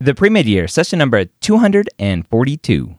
The pre med year, session number 242.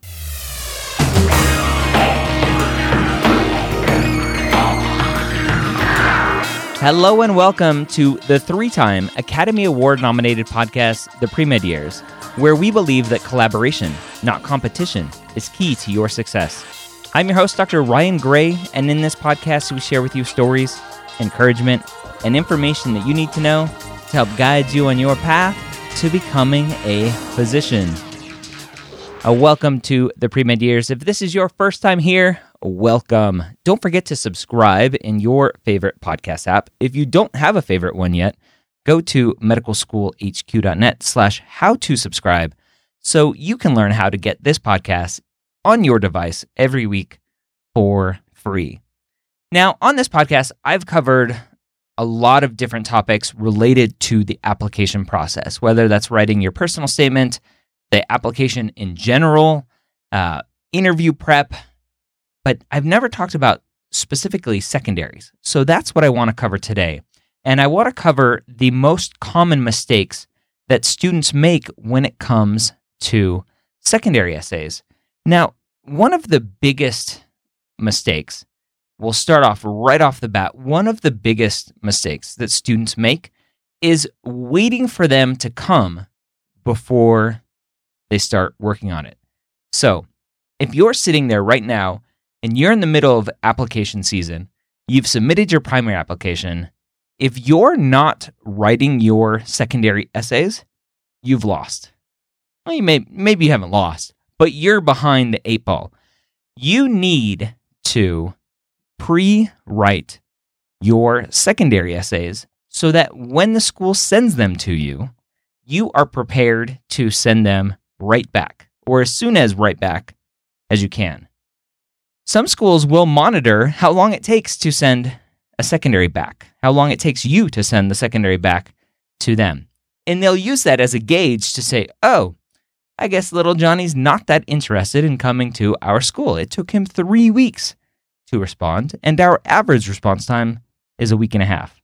Hello and welcome to the three time Academy Award nominated podcast, The Pre Med Years, where we believe that collaboration, not competition, is key to your success. I'm your host, Dr. Ryan Gray, and in this podcast, we share with you stories, encouragement, and information that you need to know to help guide you on your path to becoming a physician. A welcome to the pre med years. If this is your first time here, welcome. Don't forget to subscribe in your favorite podcast app. If you don't have a favorite one yet, go to medicalschoolhq.net slash how to subscribe so you can learn how to get this podcast on your device every week for free. Now, on this podcast, I've covered a lot of different topics related to the application process, whether that's writing your personal statement, the application in general, uh, interview prep, but I've never talked about specifically secondaries. So that's what I want to cover today. And I want to cover the most common mistakes that students make when it comes to secondary essays. Now, one of the biggest mistakes we'll start off right off the bat. One of the biggest mistakes that students make is waiting for them to come before they start working on it. So, if you're sitting there right now and you're in the middle of application season, you've submitted your primary application, if you're not writing your secondary essays, you've lost. Well, you may maybe you haven't lost, but you're behind the eight ball. You need to pre write your secondary essays so that when the school sends them to you, you are prepared to send them right back or as soon as right back as you can. Some schools will monitor how long it takes to send a secondary back, how long it takes you to send the secondary back to them. And they'll use that as a gauge to say, oh, I guess little Johnny's not that interested in coming to our school. It took him three weeks to respond, and our average response time is a week and a half.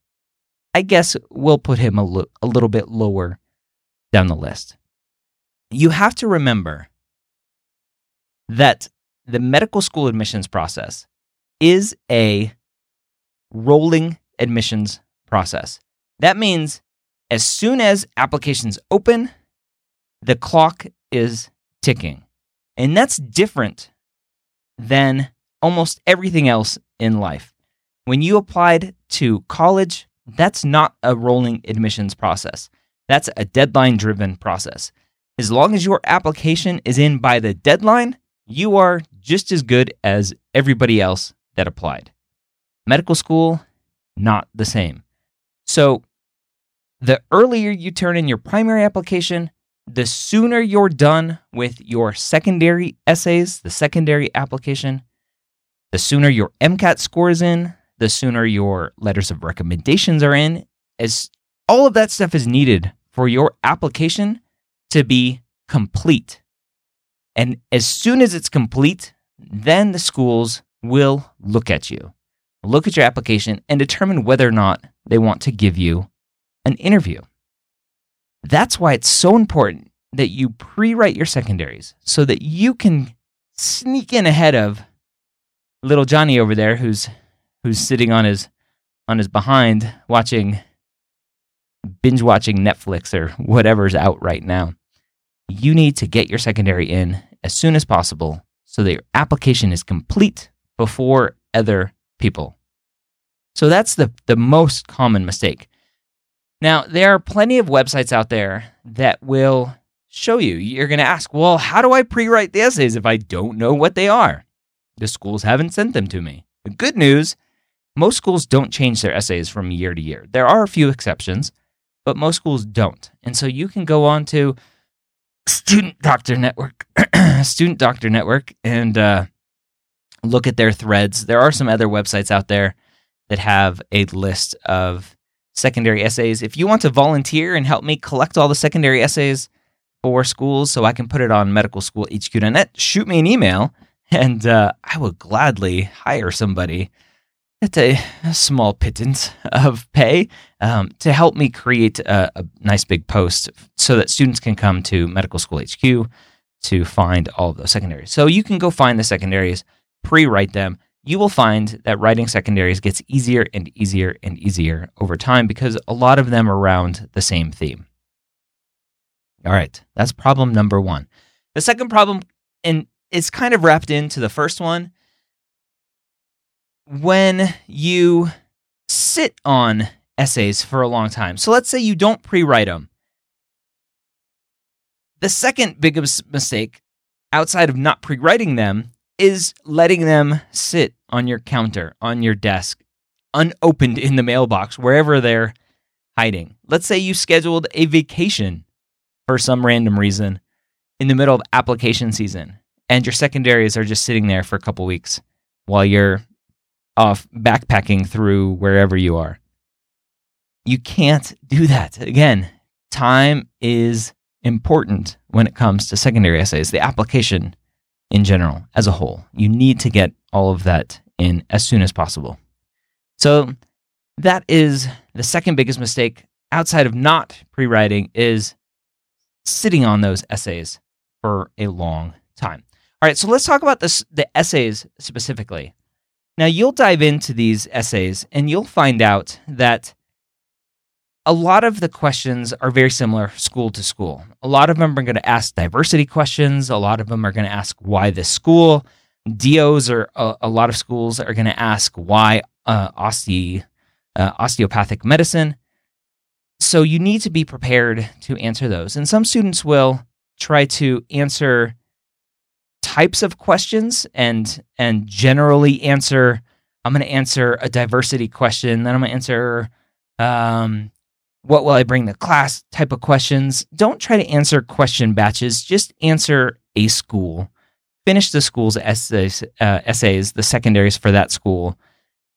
I guess we'll put him a, lo- a little bit lower down the list. You have to remember that the medical school admissions process is a rolling admissions process. That means as soon as applications open, the clock is ticking. And that's different than almost everything else in life. When you applied to college, that's not a rolling admissions process. That's a deadline driven process. As long as your application is in by the deadline, you are just as good as everybody else that applied. Medical school, not the same. So, the earlier you turn in your primary application, the sooner you're done with your secondary essays, the secondary application, the sooner your MCAT score is in, the sooner your letters of recommendations are in, as all of that stuff is needed for your application to be complete. And as soon as it's complete, then the schools will look at you, look at your application, and determine whether or not they want to give you an interview. That's why it's so important that you pre write your secondaries so that you can sneak in ahead of little Johnny over there who's who's sitting on his on his behind watching binge watching Netflix or whatever's out right now. You need to get your secondary in as soon as possible so that your application is complete before other people. So that's the, the most common mistake. Now, there are plenty of websites out there that will show you. You're going to ask, well, how do I pre write the essays if I don't know what they are? The schools haven't sent them to me. The good news most schools don't change their essays from year to year. There are a few exceptions, but most schools don't. And so you can go on to Student Doctor Network, Student Doctor Network, and uh, look at their threads. There are some other websites out there that have a list of secondary essays. If you want to volunteer and help me collect all the secondary essays for schools so I can put it on medicalschoolhq.net, shoot me an email and uh, I will gladly hire somebody at a, a small pittance of pay um, to help me create a, a, nice big post so that students can come to Medical School HQ to find all of those secondaries. So you can go find the secondaries, pre write them. You will find that writing secondaries gets easier and easier and easier over time because a lot of them are around the same theme. All right, that's problem number one. The second problem, and it's kind of wrapped into the first one, when you sit on essays for a long time. So let's say you don't pre write them. The second biggest mistake outside of not pre writing them is letting them sit on your counter, on your desk, unopened in the mailbox, wherever they're hiding. Let's say you scheduled a vacation for some random reason in the middle of application season and your secondaries are just sitting there for a couple weeks while you're off backpacking through wherever you are. You can't do that. Again, time is important when it comes to secondary essays, the application in general as a whole. You need to get all of that in as soon as possible. So that is the second biggest mistake outside of not pre-writing is sitting on those essays for a long time. All right, so let's talk about this the essays specifically. Now, you'll dive into these essays and you'll find out that a lot of the questions are very similar school to school. A lot of them are going to ask diversity questions. A lot of them are going to ask why this school. DOs or a, a lot of schools are going to ask why uh, uh, osteopathic medicine. So you need to be prepared to answer those. And some students will try to answer types of questions and and generally answer i'm going to answer a diversity question then i'm going to answer um, what will i bring the class type of questions. Don't try to answer question batches just answer a school. Finish the school's essays, uh, essays the secondaries for that school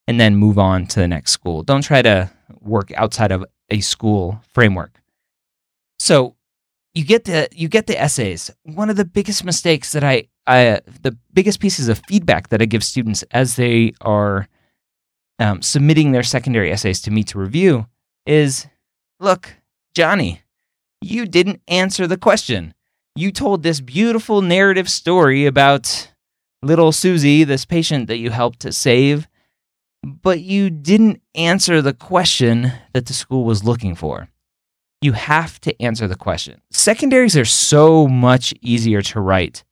and then move on to the next school. Don't try to work outside of a school framework. So you get the you get the essays. One of the biggest mistakes that I, I the biggest pieces of feedback that I give students as they are um, submitting their secondary essays to me to review is, look, Johnny, you didn't answer the question. You told this beautiful narrative story about little Susie, this patient that you helped to save, but you didn't answer the question that the school was looking for you have to answer the question. Secondaries are so much easier to write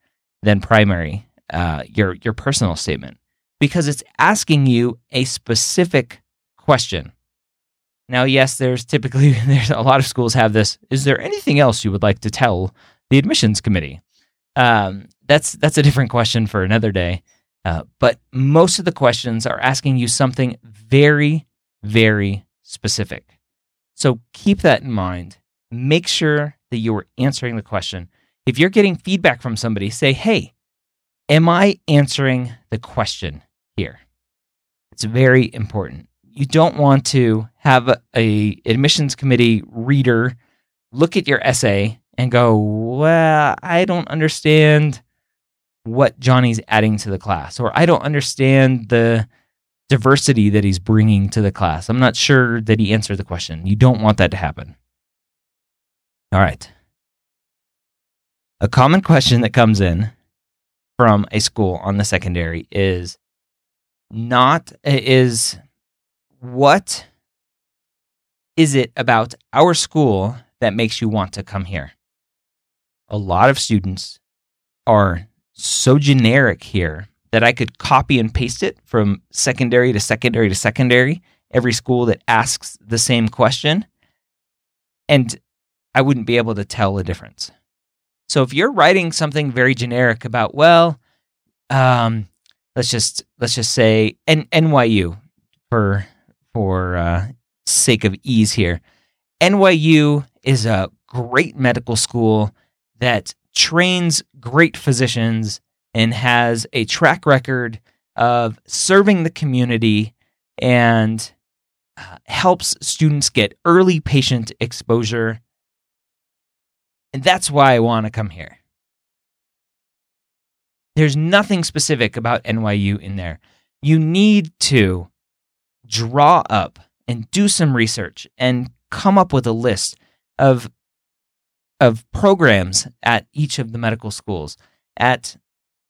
than primary, uh, your your personal statement, because it's asking you a specific question. Now, yes, there's typically there's a lot of schools have this. Is there anything else you would like to tell the admissions committee? Um, that's that's a different question for another day. Uh, but most of the questions are asking you something very, very specific. So keep that in mind. Make sure that you are answering the question. If you're getting feedback from somebody, say, hey, am I answering the question here? It's very important. You don't want to have a, admissions committee reader look at your essay and go, well, I don't understand what Johnny's adding to the class, or I don't understand the diversity that he's bringing to the class. I'm not sure that he answered the question. You don't want that to happen. All right. A common question that comes in from a school on the secondary is not is what is it about our school that makes you want to come here? A lot of students are so generic here that I could copy and paste it from secondary to secondary to secondary, every school that asks the same question, and I wouldn't be able to tell the difference. So if you're writing something very generic about, well, um, let's just let's just say N- NYU for for uh, sake of ease here. NYU is a great medical school that trains great physicians and has a track record of serving the community and uh, helps students get early patient exposure. And that's why I want to come here. There's nothing specific about NYU in there. You need to draw up and do some research and come up with a list of of programs at each of the medical schools, at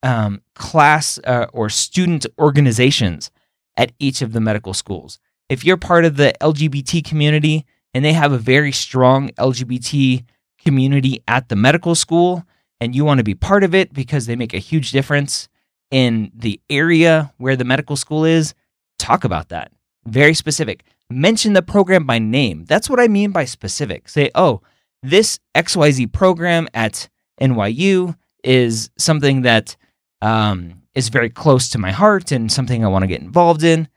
um, class uh, or student organizations at each of the medical schools. If you're part of the LGBT community and they have a very strong LGBT community at the medical school, and you want to be part of it because they make a huge difference in the area where the medical school is, talk about that. Very specific. Mention the program by name. That's what I mean by specific. Say, oh, this XYZ program at NYU is something that um, is very close to my heart and something I want to get involved in.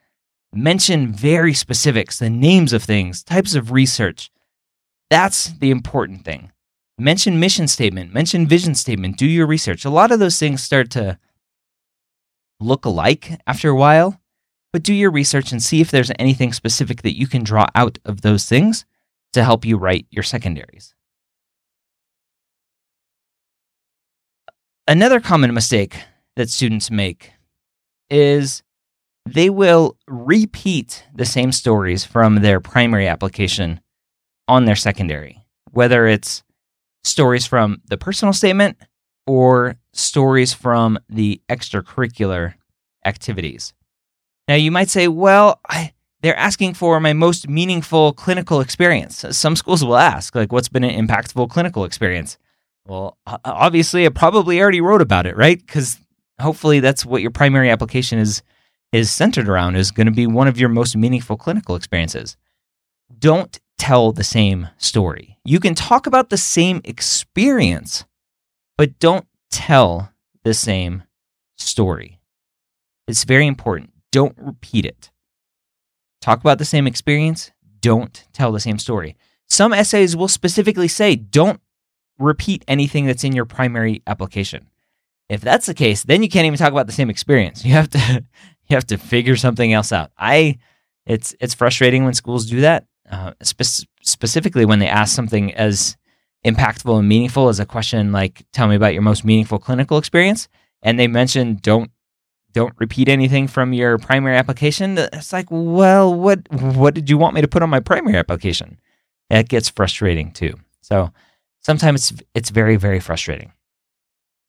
Mention very specifics, the names of things, types of research. That's the important thing. Mention mission statement, mention vision statement, do your research. A lot of those things start to look alike after a while, but do your research and see if there's anything specific that you can draw out of those things to help you write your secondaries. Another common mistake that students make is they will repeat the same stories from their primary application on their secondary, whether it's stories from the personal statement or stories from the extracurricular activities. Now, you might say, well, I, they're asking for my most meaningful clinical experience. Some schools will ask, like, what's been an impactful clinical experience? Well, obviously, I probably already wrote about it, right? Because hopefully, that's what your primary application is is centered around. Is going to be one of your most meaningful clinical experiences. Don't tell the same story. You can talk about the same experience, but don't tell the same story. It's very important. Don't repeat it. Talk about the same experience, don't tell the same story. Some essays will specifically say don't repeat anything that's in your primary application. If that's the case, then you can't even talk about the same experience. You have to you have to figure something else out. I it's it's frustrating when schools do that, uh, spe- specifically when they ask something as impactful and meaningful as a question like "Tell me about your most meaningful clinical experience," and they mention don't don't repeat anything from your primary application. It's like, well, what what did you want me to put on my primary application? It gets frustrating too. So sometimes it's it's very very frustrating.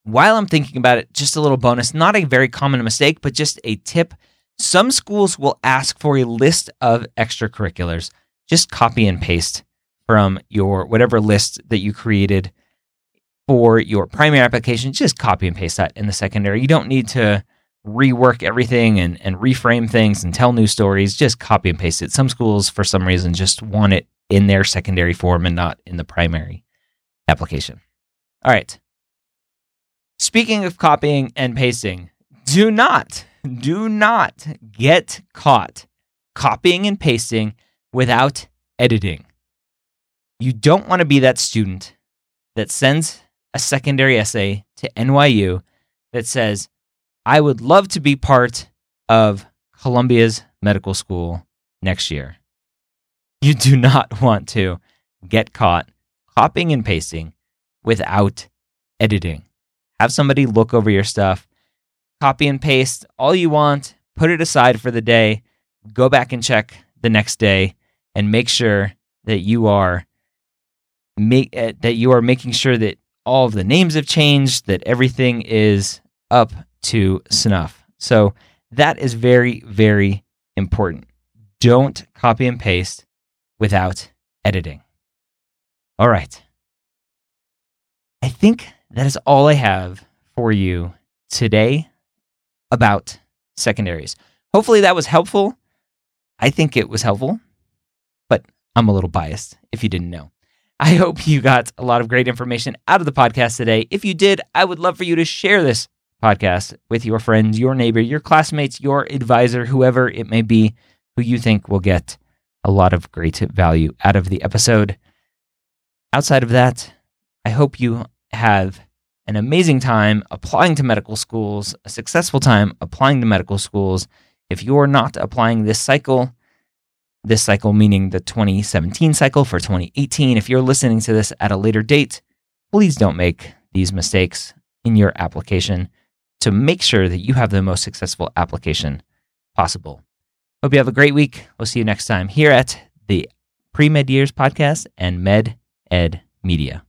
While I'm thinking about it, just a little bonus, not a very common mistake, but just a tip. Some schools will ask for a list of extracurriculars. Just copy and paste from your whatever list that you created for your primary application. Just copy and paste that in the secondary. You don't need to rework everything and, and reframe things and tell new stories, just copy and paste it. Some schools, for some reason, just want it in their secondary form and not in the primary application. All right. Speaking of copying and pasting, do not, do not get caught copying and pasting without editing. You don't want to be that student that sends a secondary essay to NYU that says, I would love to be part of Columbia's medical school next year. You do not want to get caught copying and pasting without editing. Have somebody look over your stuff, copy and paste all you want, put it aside for the day, go back and check the next day and make sure that you are make uh, that you are making sure that all of the names have changed, that everything is up to snuff. So that is very, very important. Don't copy and paste without editing. All right. I think that is all I have for you today about secondaries. Hopefully that was helpful. I think it was helpful, I'm a little biased if you didn't know. I hope you got a lot of great information out of the podcast today. If you did, I would love for you to share this podcast with your friends, your neighbor, your classmates, your advisor, whoever it may be who you think will get a lot of great value out of the episode. Outside of that, I hope you have an amazing time applying to medical schools, a successful time applying to medical schools. If you're not applying this cycle, this cycle meaning the 2017 cycle for 2018, if you're listening to this at a later date, please don't make these mistakes in your application to make sure that you have the most successful application possible. Hope you have a great week. We'll see you next time here at the Pre Med Years podcast and Med Ed Media.